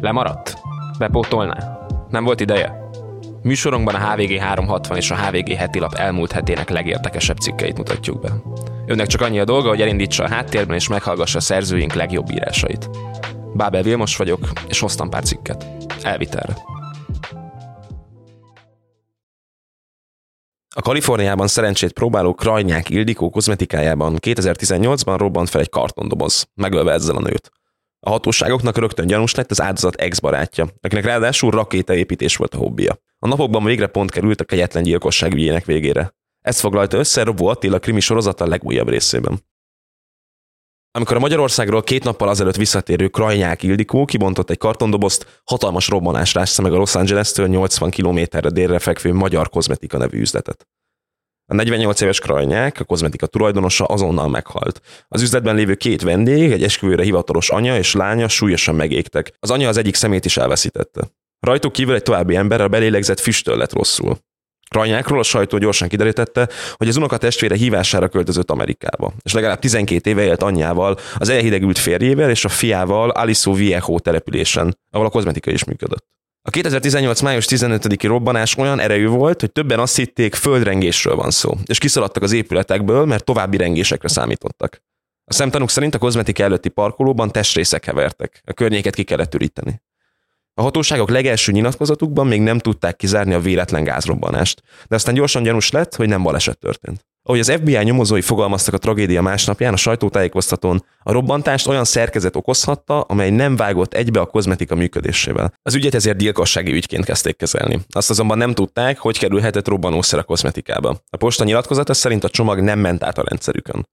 Lemaradt? Bepótolná? Nem volt ideje? Műsorunkban a HVG 360 és a HVG heti lap elmúlt hetének legérdekesebb cikkeit mutatjuk be. Önnek csak annyi a dolga, hogy elindítsa a háttérben és meghallgassa a szerzőink legjobb írásait. Bábel Vilmos vagyok, és hoztam pár cikket. Elvitelre. A Kaliforniában szerencsét próbáló Krajnyák Ildikó kozmetikájában 2018-ban robbant fel egy kartondoboz, megölve ezzel a nőt. A hatóságoknak rögtön gyanús lett az áldozat ex-barátja, akinek ráadásul rakétaépítés volt a hobbija. A napokban végre pont került a kegyetlen gyilkosság ügyének végére. Ezt foglalta össze Robó Attila krimi sorozata legújabb részében. Amikor a Magyarországról két nappal azelőtt visszatérő Krajnyák Ildikó kibontott egy kartondobozt, hatalmas robbanás rásza meg a Los Angeles-től 80 kilométerre délre fekvő Magyar Kozmetika nevű üzletet. A 48 éves Krajnyák, a kozmetika tulajdonosa azonnal meghalt. Az üzletben lévő két vendég, egy esküvőre hivatalos anya és lánya súlyosan megégtek. Az anya az egyik szemét is elveszítette. Rajtuk kívül egy további ember a belélegzett füsttől lett rosszul. Krajnyákról a sajtó gyorsan kiderítette, hogy az unoka testvére hívására költözött Amerikába, és legalább 12 éve élt anyjával, az elhidegült férjével és a fiával Aliso Viejo településen, ahol a kozmetika is működött. A 2018. május 15-i robbanás olyan erejű volt, hogy többen azt hitték, földrengésről van szó, és kiszaladtak az épületekből, mert további rengésekre számítottak. A szemtanúk szerint a kozmetika előtti parkolóban testrészek hevertek, a környéket ki kellett üríteni. A hatóságok legelső nyilatkozatukban még nem tudták kizárni a véletlen gázrobbanást, de aztán gyorsan gyanús lett, hogy nem baleset történt. Ahogy az FBI nyomozói fogalmaztak a tragédia másnapján a sajtótájékoztatón, a robbantást olyan szerkezet okozhatta, amely nem vágott egybe a kozmetika működésével. Az ügyet ezért gyilkossági ügyként kezdték kezelni. Azt azonban nem tudták, hogy kerülhetett robbanószer a kozmetikába. A posta nyilatkozata szerint a csomag nem ment át a rendszerükön.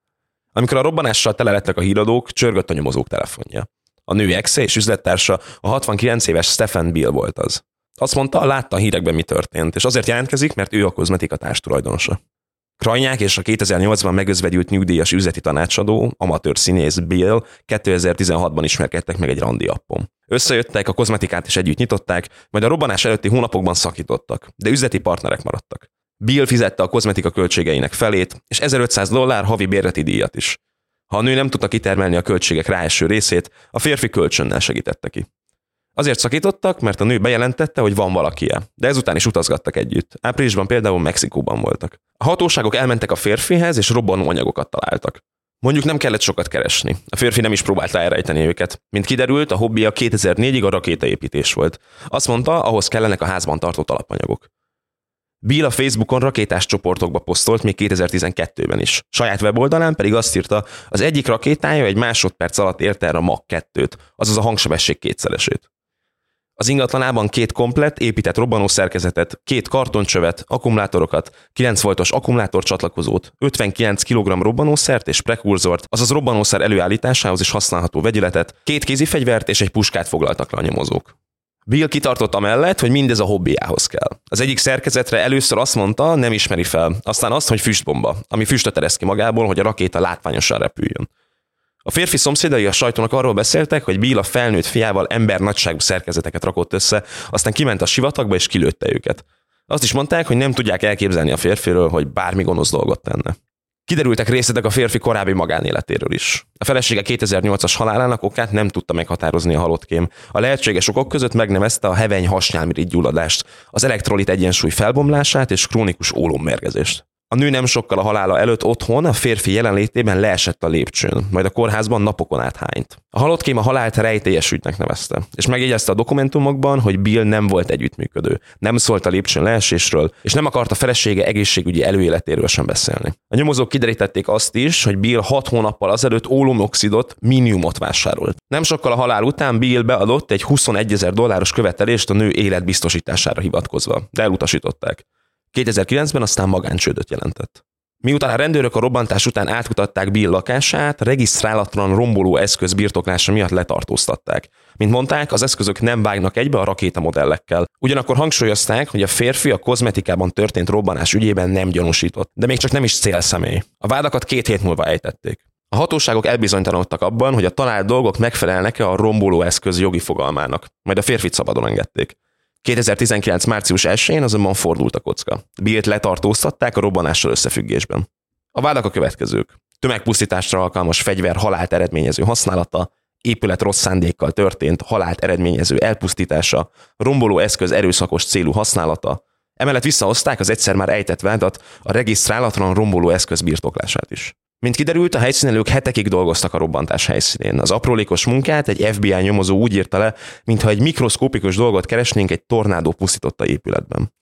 Amikor a robbanással tele lettek a híradók, csörgött a nyomozók telefonja. A nő exe és üzlettársa a 69 éves Stephen Bill volt az. Azt mondta, látta a hírekben mi történt, és azért jelentkezik, mert ő a kozmetika tulajdonosa. Krajnyák és a 2008-ban megözvegyült nyugdíjas üzleti tanácsadó, amatőr színész Bill 2016-ban ismerkedtek meg egy randi appon. Összejöttek, a kozmetikát is együtt nyitották, majd a robbanás előtti hónapokban szakítottak, de üzleti partnerek maradtak. Bill fizette a kozmetika költségeinek felét, és 1500 dollár havi bérleti díjat is. Ha a nő nem tudta kitermelni a költségek ráeső részét, a férfi kölcsönnel segítette ki. Azért szakítottak, mert a nő bejelentette, hogy van valakie, de ezután is utazgattak együtt. Áprilisban például Mexikóban voltak. A hatóságok elmentek a férfihez, és robbanó anyagokat találtak. Mondjuk nem kellett sokat keresni. A férfi nem is próbált elrejteni őket. Mint kiderült, a hobbija 2004-ig a rakétaépítés volt. Azt mondta, ahhoz kellenek a házban tartott alapanyagok. Bill a Facebookon rakétás csoportokba posztolt még 2012-ben is. Saját weboldalán pedig azt írta, az egyik rakétája egy másodperc alatt érte el a Mach 2-t, azaz a hangsebesség kétszeresét. Az ingatlanában két komplett, épített robbanó szerkezetet, két kartoncsövet, akkumulátorokat, 9 voltos akkumulátor csatlakozót, 59 kg robbanószert és prekurzort, azaz robbanószer előállításához is használható vegyületet, két kézi fegyvert és egy puskát foglaltak le a nyomozók. Bill kitartott amellett, hogy mindez a hobbiához kell. Az egyik szerkezetre először azt mondta, nem ismeri fel, aztán azt, hogy füstbomba, ami füstöt eresz ki magából, hogy a rakéta látványosan repüljön. A férfi szomszédai a sajtónak arról beszéltek, hogy Bill a felnőtt fiával ember nagyságú szerkezeteket rakott össze, aztán kiment a sivatagba és kilőtte őket. Azt is mondták, hogy nem tudják elképzelni a férfiről, hogy bármi gonosz dolgot tenne. Kiderültek részletek a férfi korábbi magánéletéről is. A felesége 2008-as halálának okát nem tudta meghatározni a halottkém. A lehetséges okok között megnevezte a heveny hasnyálmirigy gyulladást, az elektrolit egyensúly felbomlását és krónikus ólommérgezést. A nő nem sokkal a halála előtt otthon a férfi jelenlétében leesett a lépcsőn, majd a kórházban napokon át hányt. A halottkém a halált rejtélyes ügynek nevezte, és megjegyezte a dokumentumokban, hogy Bill nem volt együttműködő, nem szólt a lépcsőn leesésről, és nem akarta felesége egészségügyi előéletéről sem beszélni. A nyomozók kiderítették azt is, hogy Bill hat hónappal azelőtt ólomoxidot, miniumot vásárolt. Nem sokkal a halál után Bill beadott egy 21 ezer dolláros követelést a nő életbiztosítására hivatkozva, de elutasították. 2009-ben aztán magáncsődöt jelentett. Miután a rendőrök a robbantás után átkutatták Bill lakását, regisztrálatlan romboló eszköz birtoklása miatt letartóztatták. Mint mondták, az eszközök nem vágnak egybe a rakétamodellekkel. Ugyanakkor hangsúlyozták, hogy a férfi a kozmetikában történt robbanás ügyében nem gyanúsított, de még csak nem is célszemély. A vádakat két hét múlva ejtették. A hatóságok elbizonytalanodtak abban, hogy a talált dolgok megfelelnek-e a romboló eszköz jogi fogalmának, majd a férfit szabadon engedték. 2019. március 1-én azonban fordult a kocka. Billt letartóztatták a robbanással összefüggésben. A vádak a következők. Tömegpusztításra alkalmas fegyver halált eredményező használata, épület rossz szándékkal történt, halált eredményező elpusztítása, romboló eszköz erőszakos célú használata, Emellett visszahozták az egyszer már ejtett vádat, a regisztrálatlan romboló eszköz birtoklását is. Mint kiderült, a helyszínelők hetekig dolgoztak a robbantás helyszínén. Az aprólékos munkát egy FBI nyomozó úgy írta le, mintha egy mikroszkópikus dolgot keresnénk egy tornádó pusztította épületben.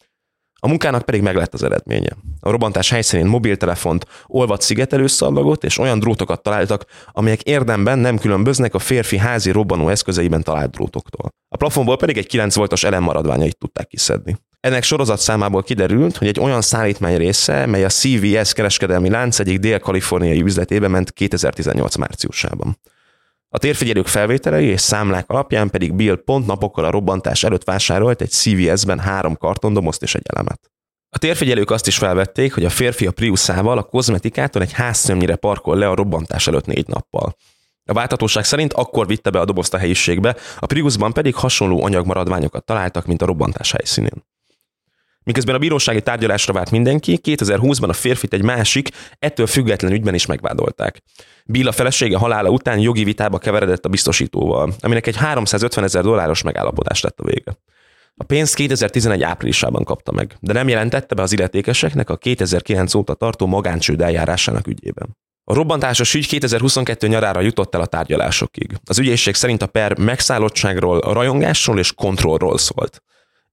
A munkának pedig meglett az eredménye. A robbantás helyszínén mobiltelefont, olvat szigetelőszallagot és olyan drótokat találtak, amelyek érdemben nem különböznek a férfi házi robbanó eszközeiben talált drótoktól. A plafonból pedig egy 9 voltos elem maradványait tudták kiszedni. Ennek sorozat számából kiderült, hogy egy olyan szállítmány része, mely a CVS kereskedelmi lánc egyik dél-kaliforniai üzletébe ment 2018 márciusában. A térfigyelők felvételei és számlák alapján pedig Bill pont napokkal a robbantás előtt vásárolt egy CVS-ben három kartondomozt és egy elemet. A térfigyelők azt is felvették, hogy a férfi a Priuszával a kozmetikától egy házszömnyire parkol le a robbantás előtt négy nappal. A váltatóság szerint akkor vitte be a dobozt a helyiségbe, a Priusban pedig hasonló anyagmaradványokat találtak, mint a robbantás helyszínén. Miközben a bírósági tárgyalásra várt mindenki, 2020-ban a férfit egy másik, ettől független ügyben is megvádolták. Bill a felesége halála után jogi vitába keveredett a biztosítóval, aminek egy 350 ezer dolláros megállapodás lett a vége. A pénzt 2011 áprilisában kapta meg, de nem jelentette be az illetékeseknek a 2009 óta tartó magáncsőd eljárásának ügyében. A robbantásos ügy 2022 nyarára jutott el a tárgyalásokig. Az ügyészség szerint a per megszállottságról, rajongásról és kontrollról szólt.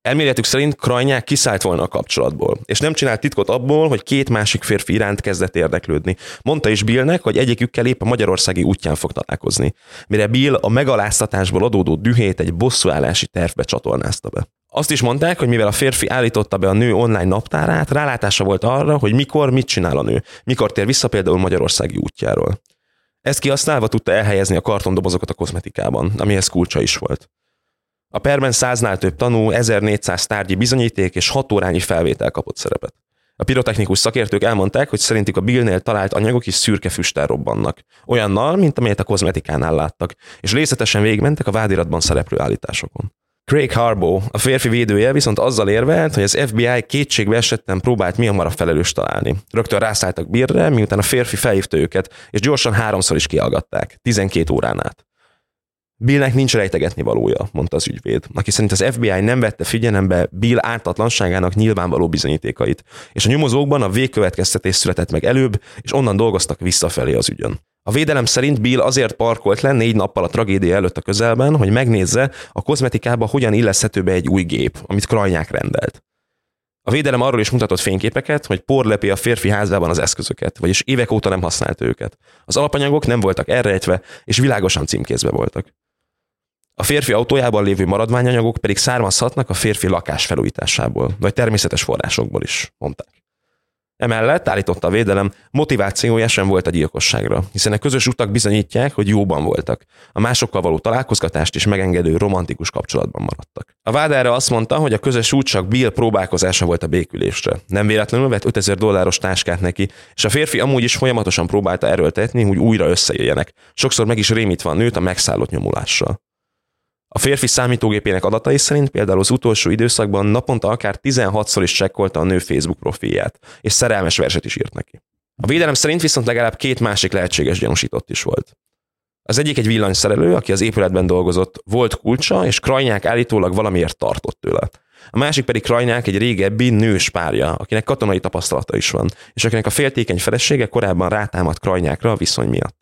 Elméletük szerint Krajnyák kiszállt volna a kapcsolatból, és nem csinált titkot abból, hogy két másik férfi iránt kezdett érdeklődni. Mondta is Billnek, hogy egyikükkel épp a magyarországi útján fog találkozni, mire Bill a megaláztatásból adódó dühét egy bosszúállási tervbe csatornázta be. Azt is mondták, hogy mivel a férfi állította be a nő online naptárát, rálátása volt arra, hogy mikor mit csinál a nő, mikor tér vissza például Magyarországi útjáról. Ezt kihasználva tudta elhelyezni a kartondobozokat a kozmetikában, amihez kulcsa is volt. A perben száznál több tanú, 1400 tárgyi bizonyíték és 6 órányi felvétel kapott szerepet. A pirotechnikus szakértők elmondták, hogy szerintük a Billnél talált anyagok is szürke füsttel robbannak. Olyannal, mint amelyet a kozmetikánál láttak, és részletesen végigmentek a vádiratban szereplő állításokon. Craig Harbaugh, a férfi védője viszont azzal érvelt, hogy az FBI kétségbe esetten próbált mi hamarabb felelős találni. Rögtön rászálltak Billre, miután a férfi felhívta őket, és gyorsan háromszor is kiallgatták, 12 órán át. Billnek nincs rejtegetni valója, mondta az ügyvéd, aki szerint az FBI nem vette figyelembe Bill ártatlanságának nyilvánvaló bizonyítékait, és a nyomozókban a végkövetkeztetés született meg előbb, és onnan dolgoztak visszafelé az ügyön. A védelem szerint Bill azért parkolt le négy nappal a tragédia előtt a közelben, hogy megnézze, a kozmetikába hogyan illeszhető be egy új gép, amit Krajnyák rendelt. A védelem arról is mutatott fényképeket, hogy porlepi a férfi házában az eszközöket, vagyis évek óta nem használt őket. Az alapanyagok nem voltak elrejtve, és világosan címkézve voltak. A férfi autójában lévő maradványanyagok pedig származhatnak a férfi lakás felújításából, vagy természetes forrásokból is, mondták. Emellett, állította a védelem, motivációja sem volt a gyilkosságra, hiszen a közös utak bizonyítják, hogy jóban voltak. A másokkal való találkozgatást is megengedő romantikus kapcsolatban maradtak. A vád erre azt mondta, hogy a közös út csak Bill próbálkozása volt a békülésre. Nem véletlenül vett 5000 dolláros táskát neki, és a férfi amúgy is folyamatosan próbálta erőltetni, hogy újra összejöjjenek. Sokszor meg is rémítve a nőt a megszállott nyomulással. A férfi számítógépének adatai szerint például az utolsó időszakban naponta akár 16-szor is csekkolta a nő Facebook profilját, és szerelmes verset is írt neki. A védelem szerint viszont legalább két másik lehetséges gyanúsított is volt. Az egyik egy villanyszerelő, aki az épületben dolgozott, volt kulcsa, és Krajnyák állítólag valamiért tartott tőle. A másik pedig Krajnyák egy régebbi nős párja, akinek katonai tapasztalata is van, és akinek a féltékeny felesége korábban rátámadt Krajnyákra a viszony miatt.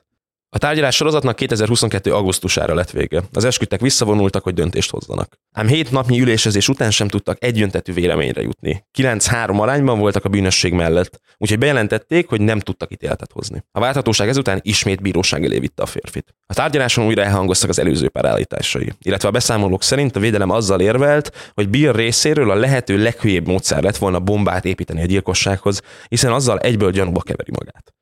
A tárgyalás sorozatnak 2022. augusztusára lett vége. Az esküdtek visszavonultak, hogy döntést hozzanak. Ám hét napnyi ülésezés után sem tudtak egyöntetű véleményre jutni. 9-3 arányban voltak a bűnösség mellett, úgyhogy bejelentették, hogy nem tudtak ítéletet hozni. A válthatóság ezután ismét bíróság elé vitte a férfit. A tárgyaláson újra elhangoztak az előző pár illetve a beszámolók szerint a védelem azzal érvelt, hogy Bill részéről a lehető leghülyébb módszer lett volna bombát építeni a gyilkossághoz, hiszen azzal egyből gyanúba keveri magát.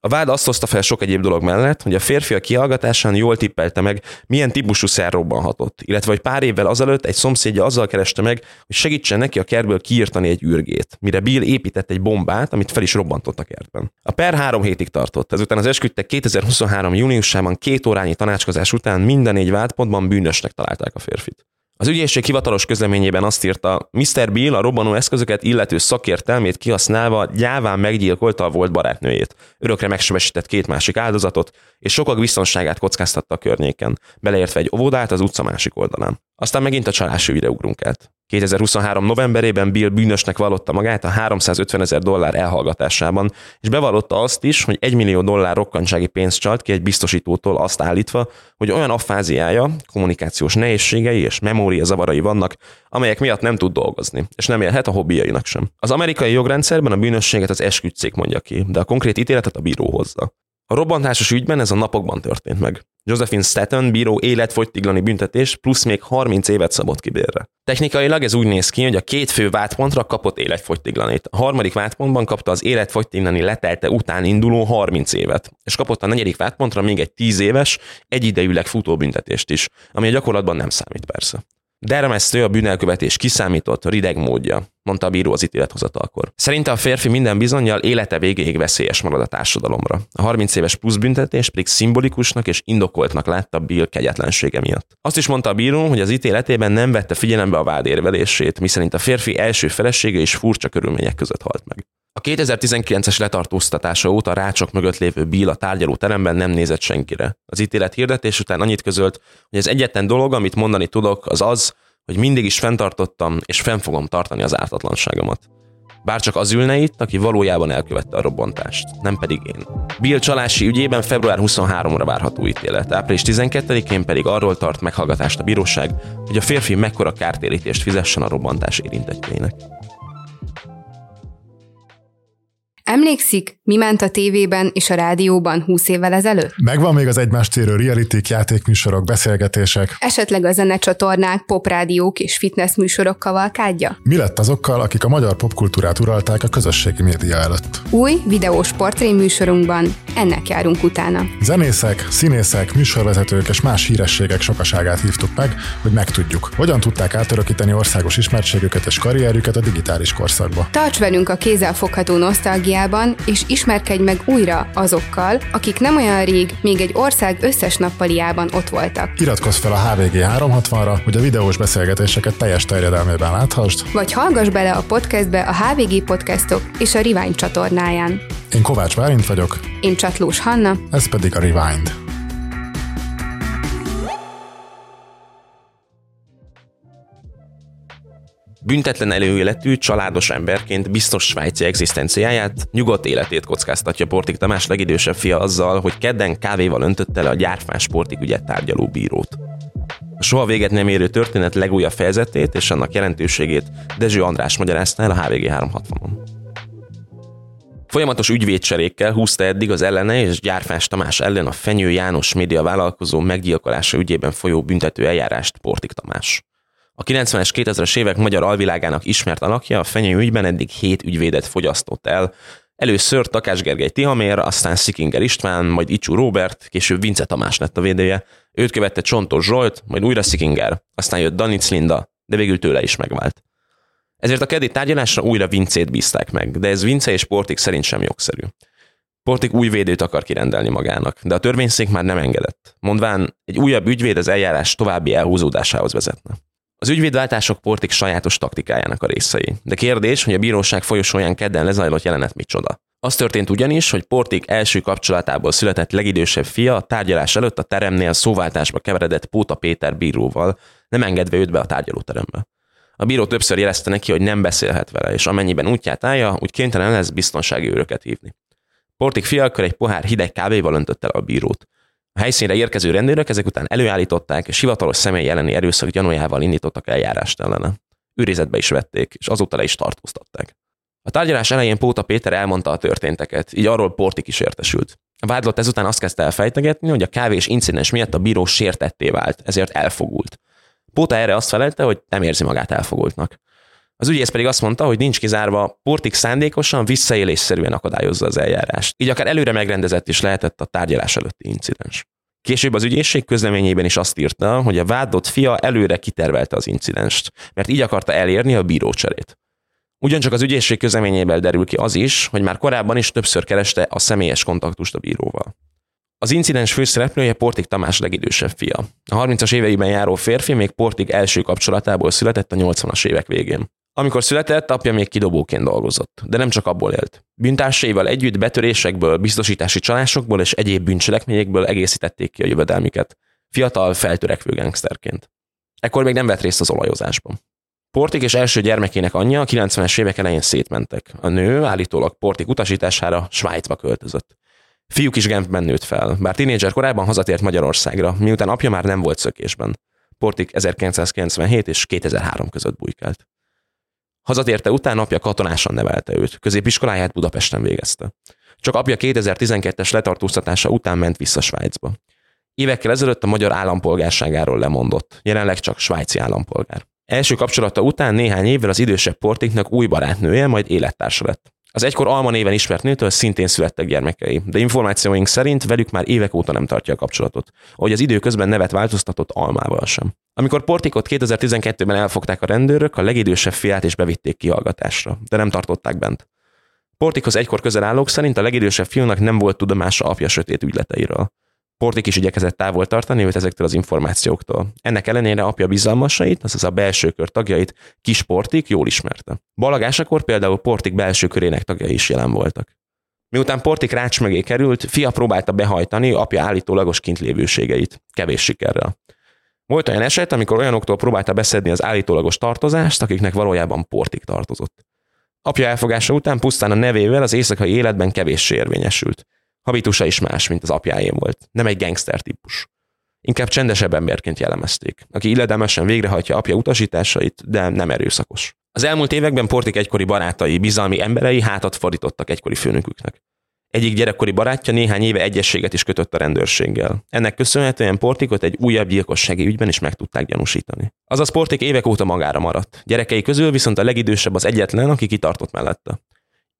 A vád azt hozta fel sok egyéb dolog mellett, hogy a férfi a kihallgatásán jól tippelte meg, milyen típusú szer robbanhatott, illetve hogy pár évvel azelőtt egy szomszédja azzal kereste meg, hogy segítsen neki a kertből kiírtani egy űrgét, mire Bill épített egy bombát, amit fel is robbantott a kertben. A per három hétig tartott, ezután az esküdtek 2023. júniusában két órányi tanácskozás után minden négy vádpontban bűnösnek találták a férfit. Az ügyészség hivatalos közleményében azt írta, Mr. Bill a robbanó eszközöket illető szakértelmét kihasználva gyáván meggyilkolta a volt barátnőjét. Örökre megsebesített két másik áldozatot, és sokak biztonságát kockáztatta a környéken, beleértve egy óvodát az utca másik oldalán. Aztán megint a csalási ügyre ugrunk át. 2023. novemberében Bill bűnösnek vallotta magát a 350 ezer dollár elhallgatásában, és bevallotta azt is, hogy 1 millió dollár rokkantsági pénzt csalt ki egy biztosítótól azt állítva, hogy olyan affáziája, kommunikációs nehézségei és memória zavarai vannak, amelyek miatt nem tud dolgozni, és nem élhet a hobbiainak sem. Az amerikai jogrendszerben a bűnösséget az esküdtszék mondja ki, de a konkrét ítéletet a bíró hozza. A robbantásos ügyben ez a napokban történt meg. Josephine Staten bíró életfogytiglani büntetés plusz még 30 évet szabott ki bérre. Technikailag ez úgy néz ki, hogy a két fő vádpontra kapott életfogytiglanit. A harmadik vádpontban kapta az életfogytiglani letelte után induló 30 évet, és kapott a negyedik vádpontra még egy 10 éves, egyidejűleg futó büntetést is, ami a gyakorlatban nem számít persze. Dermesztő a bűnelkövetés kiszámított, rideg módja, mondta a bíró az ítélethozatalkor. Szerinte a férfi minden bizonyal élete végéig veszélyes marad a társadalomra. A 30 éves plusz büntetés pedig szimbolikusnak és indokoltnak látta Bill kegyetlensége miatt. Azt is mondta a bíró, hogy az ítéletében nem vette figyelembe a vád érvelését, miszerint a férfi első felesége is furcsa körülmények között halt meg. A 2019-es letartóztatása óta rácsok mögött lévő Bill a tárgyaló teremben nem nézett senkire. Az ítélet hirdetés után annyit közölt, hogy az egyetlen dolog, amit mondani tudok, az az, hogy mindig is fenntartottam, és fenn fogom tartani az ártatlanságomat. Bárcsak az ülne itt, aki valójában elkövette a robbantást, nem pedig én. Bill csalási ügyében február 23-ra várható ítélet, április 12-én pedig arról tart meghallgatást a bíróság, hogy a férfi mekkora kártérítést fizessen a robbantás érintettjeinek. Emlékszik, mi ment a tévében és a rádióban 20 évvel ezelőtt? Megvan még az egymást térő reality játékműsorok, beszélgetések. Esetleg a zenecsatornák, poprádiók és fitness műsorok kavalkádja? Mi lett azokkal, akik a magyar popkultúrát uralták a közösségi média előtt? Új videós portré műsorunkban ennek járunk utána. Zenészek, színészek, műsorvezetők és más hírességek sokaságát hívtuk meg, hogy megtudjuk, hogyan tudták átörökíteni országos ismertségüket és karrierjüket a digitális korszakba. Tarts velünk a kézzelfogható nosztalgia Ausztráliában, és ismerkedj meg újra azokkal, akik nem olyan rég még egy ország összes nappaliában ott voltak. Iratkozz fel a HVG 360-ra, hogy a videós beszélgetéseket teljes terjedelmében láthassd. Vagy hallgass bele a podcastbe a HVG Podcastok és a Rewind csatornáján. Én Kovács Bálint vagyok. Én Csatlós Hanna. Ez pedig a Rewind. Büntetlen előéletű, családos emberként biztos svájci egzisztenciáját, nyugodt életét kockáztatja Portik Tamás legidősebb fia azzal, hogy kedden kávéval öntötte le a gyárfás Portik ügyet tárgyaló bírót. A soha véget nem érő történet legújabb fejezetét és annak jelentőségét Dezső András magyarázta el a HVG 360-on. Folyamatos ügyvédcserékkel húzta eddig az ellene és Gyárfás Tamás ellen a Fenyő János média vállalkozó meggyilkolása ügyében folyó büntető eljárást Portik Tamás. A 90-es 2000-es évek magyar alvilágának ismert alakja a fenyő ügyben eddig hét ügyvédet fogyasztott el. Először Takás Gergely Tihamér, aztán Szikinger István, majd Icsú Robert, később Vince Tamás lett a védője. Őt követte Csontos Zsolt, majd újra Szikinger, aztán jött Danic Linda, de végül tőle is megvált. Ezért a keddi tárgyalásra újra Vincét bízták meg, de ez Vince és Portik szerint sem jogszerű. Portik új védőt akar kirendelni magának, de a törvényszék már nem engedett. Mondván, egy újabb ügyvéd az eljárás további elhúzódásához vezetne. Az ügyvédváltások Portik sajátos taktikájának a részei. De kérdés, hogy a bíróság folyosóján kedden lezajlott jelenet micsoda. Az történt ugyanis, hogy Portik első kapcsolatából született legidősebb fia a tárgyalás előtt a teremnél szóváltásba keveredett Póta Péter bíróval, nem engedve őt be a tárgyalóterembe. A bíró többször jelezte neki, hogy nem beszélhet vele, és amennyiben útját állja, úgy kénytelen lesz biztonsági őröket hívni. Portik fia akkor egy pohár hideg kávéval öntött el a bírót. A helyszínre érkező rendőrök ezek után előállították, és hivatalos személy elleni erőszak gyanújával indítottak eljárást ellene. Őrizetbe is vették, és azóta le is tartóztatták. A tárgyalás elején Póta Péter elmondta a történteket, így arról Portik is értesült. A vádlott ezután azt kezdte elfejtegetni, hogy a kávés incidens miatt a bíró sértetté vált, ezért elfogult. Póta erre azt felelte, hogy nem érzi magát elfogultnak. Az ügyész pedig azt mondta, hogy nincs kizárva, Portik szándékosan visszaélésszerűen akadályozza az eljárást. Így akár előre megrendezett is lehetett a tárgyalás előtti incidens. Később az ügyészség közleményében is azt írta, hogy a vádott fia előre kitervelte az incidenst, mert így akarta elérni a bírócserét. Ugyancsak az ügyészség közleményéből derül ki az is, hogy már korábban is többször kereste a személyes kontaktust a bíróval. Az incidens főszereplője Portik Tamás legidősebb fia. A 30-as éveiben járó férfi még Portik első kapcsolatából született a 80-as évek végén. Amikor született, apja még kidobóként dolgozott, de nem csak abból élt. Bűntársaival együtt betörésekből, biztosítási csalásokból és egyéb bűncselekményekből egészítették ki a jövedelmiket. Fiatal, feltörekvő gangsterként. Ekkor még nem vett részt az olajozásban. Portik és első gyermekének anyja a 90-es évek elején szétmentek. A nő állítólag Portik utasítására Svájcba költözött. Fiúk is Genfben nőtt fel, bár tínédzser korában hazatért Magyarországra, miután apja már nem volt szökésben. Portik 1997 és 2003 között bujkált. Hazatérte után apja katonásan nevelte őt, középiskoláját Budapesten végezte. Csak apja 2012-es letartóztatása után ment vissza Svájcba. Évekkel ezelőtt a magyar állampolgárságáról lemondott, jelenleg csak svájci állampolgár. Első kapcsolata után néhány évvel az idősebb Portiknak új barátnője, majd élettársa lett. Az egykor Alma néven ismert nőtől szintén születtek gyermekei, de információink szerint velük már évek óta nem tartja a kapcsolatot, ahogy az idő közben nevet változtatott Almával sem. Amikor Portikot 2012-ben elfogták a rendőrök, a legidősebb fiát is bevitték kihallgatásra, de nem tartották bent. Portikhoz egykor közel állók szerint a legidősebb fiúnak nem volt tudomása apja sötét ügyleteiről. Portik is igyekezett távol tartani őt ezektől az információktól. Ennek ellenére apja bizalmasait, azaz a belső kör tagjait kis Portik jól ismerte. Balagásakor például Portik belső körének tagjai is jelen voltak. Miután Portik rács mögé került, fia próbálta behajtani apja állítólagos kintlévőségeit, kevés sikerrel. Volt olyan eset, amikor olyanoktól próbálta beszedni az állítólagos tartozást, akiknek valójában Portik tartozott. Apja elfogása után pusztán a nevével az éjszakai életben kevéssé érvényesült. Habitusa is más, mint az apjáé volt. Nem egy gangster típus. Inkább csendesebb emberként jellemezték, aki illedelmesen végrehajtja apja utasításait, de nem erőszakos. Az elmúlt években Portik egykori barátai, bizalmi emberei hátat fordítottak egykori főnöküknek. Egyik gyerekkori barátja néhány éve egyességet is kötött a rendőrséggel. Ennek köszönhetően Portikot egy újabb gyilkossági ügyben is meg tudták gyanúsítani. Azaz Portik évek óta magára maradt. Gyerekei közül viszont a legidősebb az egyetlen, aki kitartott mellette.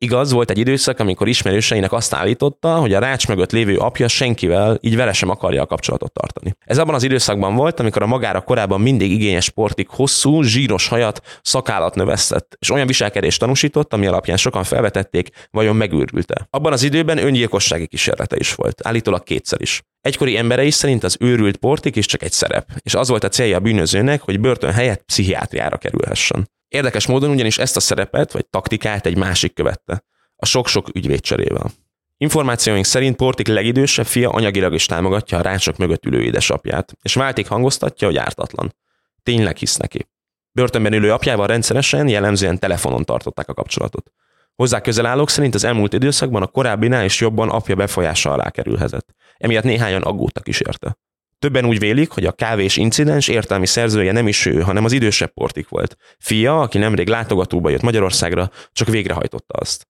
Igaz, volt egy időszak, amikor ismerőseinek azt állította, hogy a rács mögött lévő apja senkivel, így vele sem akarja a kapcsolatot tartani. Ez abban az időszakban volt, amikor a magára korábban mindig igényes sportig hosszú, zsíros hajat, szakállat növesztett, és olyan viselkedést tanúsított, ami alapján sokan felvetették, vajon megőrült-e. Abban az időben öngyilkossági kísérlete is volt, állítólag kétszer is. Egykori emberei szerint az őrült portik is csak egy szerep, és az volt a célja a bűnözőnek, hogy börtön helyett pszichiátriára kerülhessen. Érdekes módon ugyanis ezt a szerepet vagy taktikát egy másik követte, a sok-sok ügyvédcserével. Információink szerint Portik legidősebb fia anyagilag is támogatja a rácsok mögött ülő édesapját, és váltik hangoztatja, hogy ártatlan. Tényleg hisz neki. Börtönben ülő apjával rendszeresen, jellemzően telefonon tartották a kapcsolatot. Hozzá közel állók szerint az elmúlt időszakban a korábbinál is jobban apja befolyása alá kerülhetett. Emiatt néhányan aggódtak is érte. Többen úgy vélik, hogy a kávés incidens értelmi szerzője nem is ő, hanem az idősebb portik volt. Fia, aki nemrég látogatóba jött Magyarországra, csak végrehajtotta azt.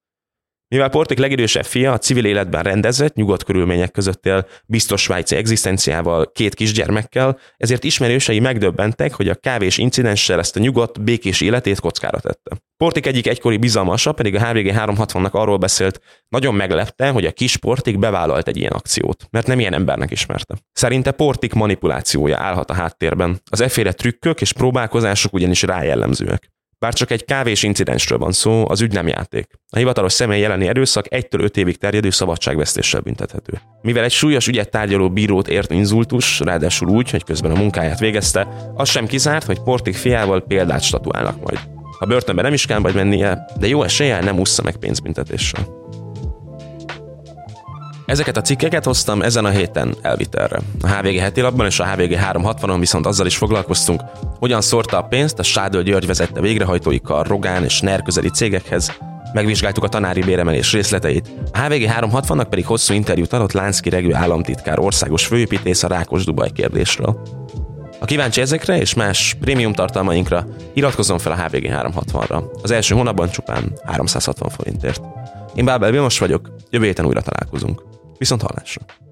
Mivel Portik legidősebb fia a civil életben rendezett, nyugodt körülmények között él, biztos svájci egzisztenciával, két kisgyermekkel, ezért ismerősei megdöbbentek, hogy a kávés incidenssel ezt a nyugodt, békés életét kockára tette. Portik egyik egykori bizalmasa pedig a HVG 360-nak arról beszélt, nagyon meglepte, hogy a kis Portik bevállalt egy ilyen akciót, mert nem ilyen embernek ismerte. Szerinte Portik manipulációja állhat a háttérben. Az efféle trükkök és próbálkozások ugyanis rájellemzőek. Bár csak egy kávés incidensről van szó, az ügy nem játék. A hivatalos személy jeleni erőszak 1-től 5 évig terjedő szabadságvesztéssel büntethető. Mivel egy súlyos ügyet tárgyaló bírót ért inzultus, ráadásul úgy, hogy közben a munkáját végezte, az sem kizárt, hogy Portik fiával példát statuálnak majd. Ha börtönbe nem is kell majd mennie, de jó eséllyel nem ússza meg pénzbüntetéssel. Ezeket a cikkeket hoztam ezen a héten elvitelre. A HVG heti lapban és a HVG 360-on viszont azzal is foglalkoztunk, hogyan szórta a pénzt a Sádő György vezette végrehajtói Rogán és NER közeli cégekhez, Megvizsgáltuk a tanári béremelés részleteit. A HVG 360-nak pedig hosszú interjút adott Lánszki Regő államtitkár országos főépítész a Rákos Dubaj kérdésről. Ha kíváncsi ezekre és más prémium tartalmainkra, iratkozzon fel a HVG 360-ra. Az első hónapban csupán 360 forintért. Én Bábel Vilmos vagyok, jövő héten újra találkozunk. Viszont hallásra!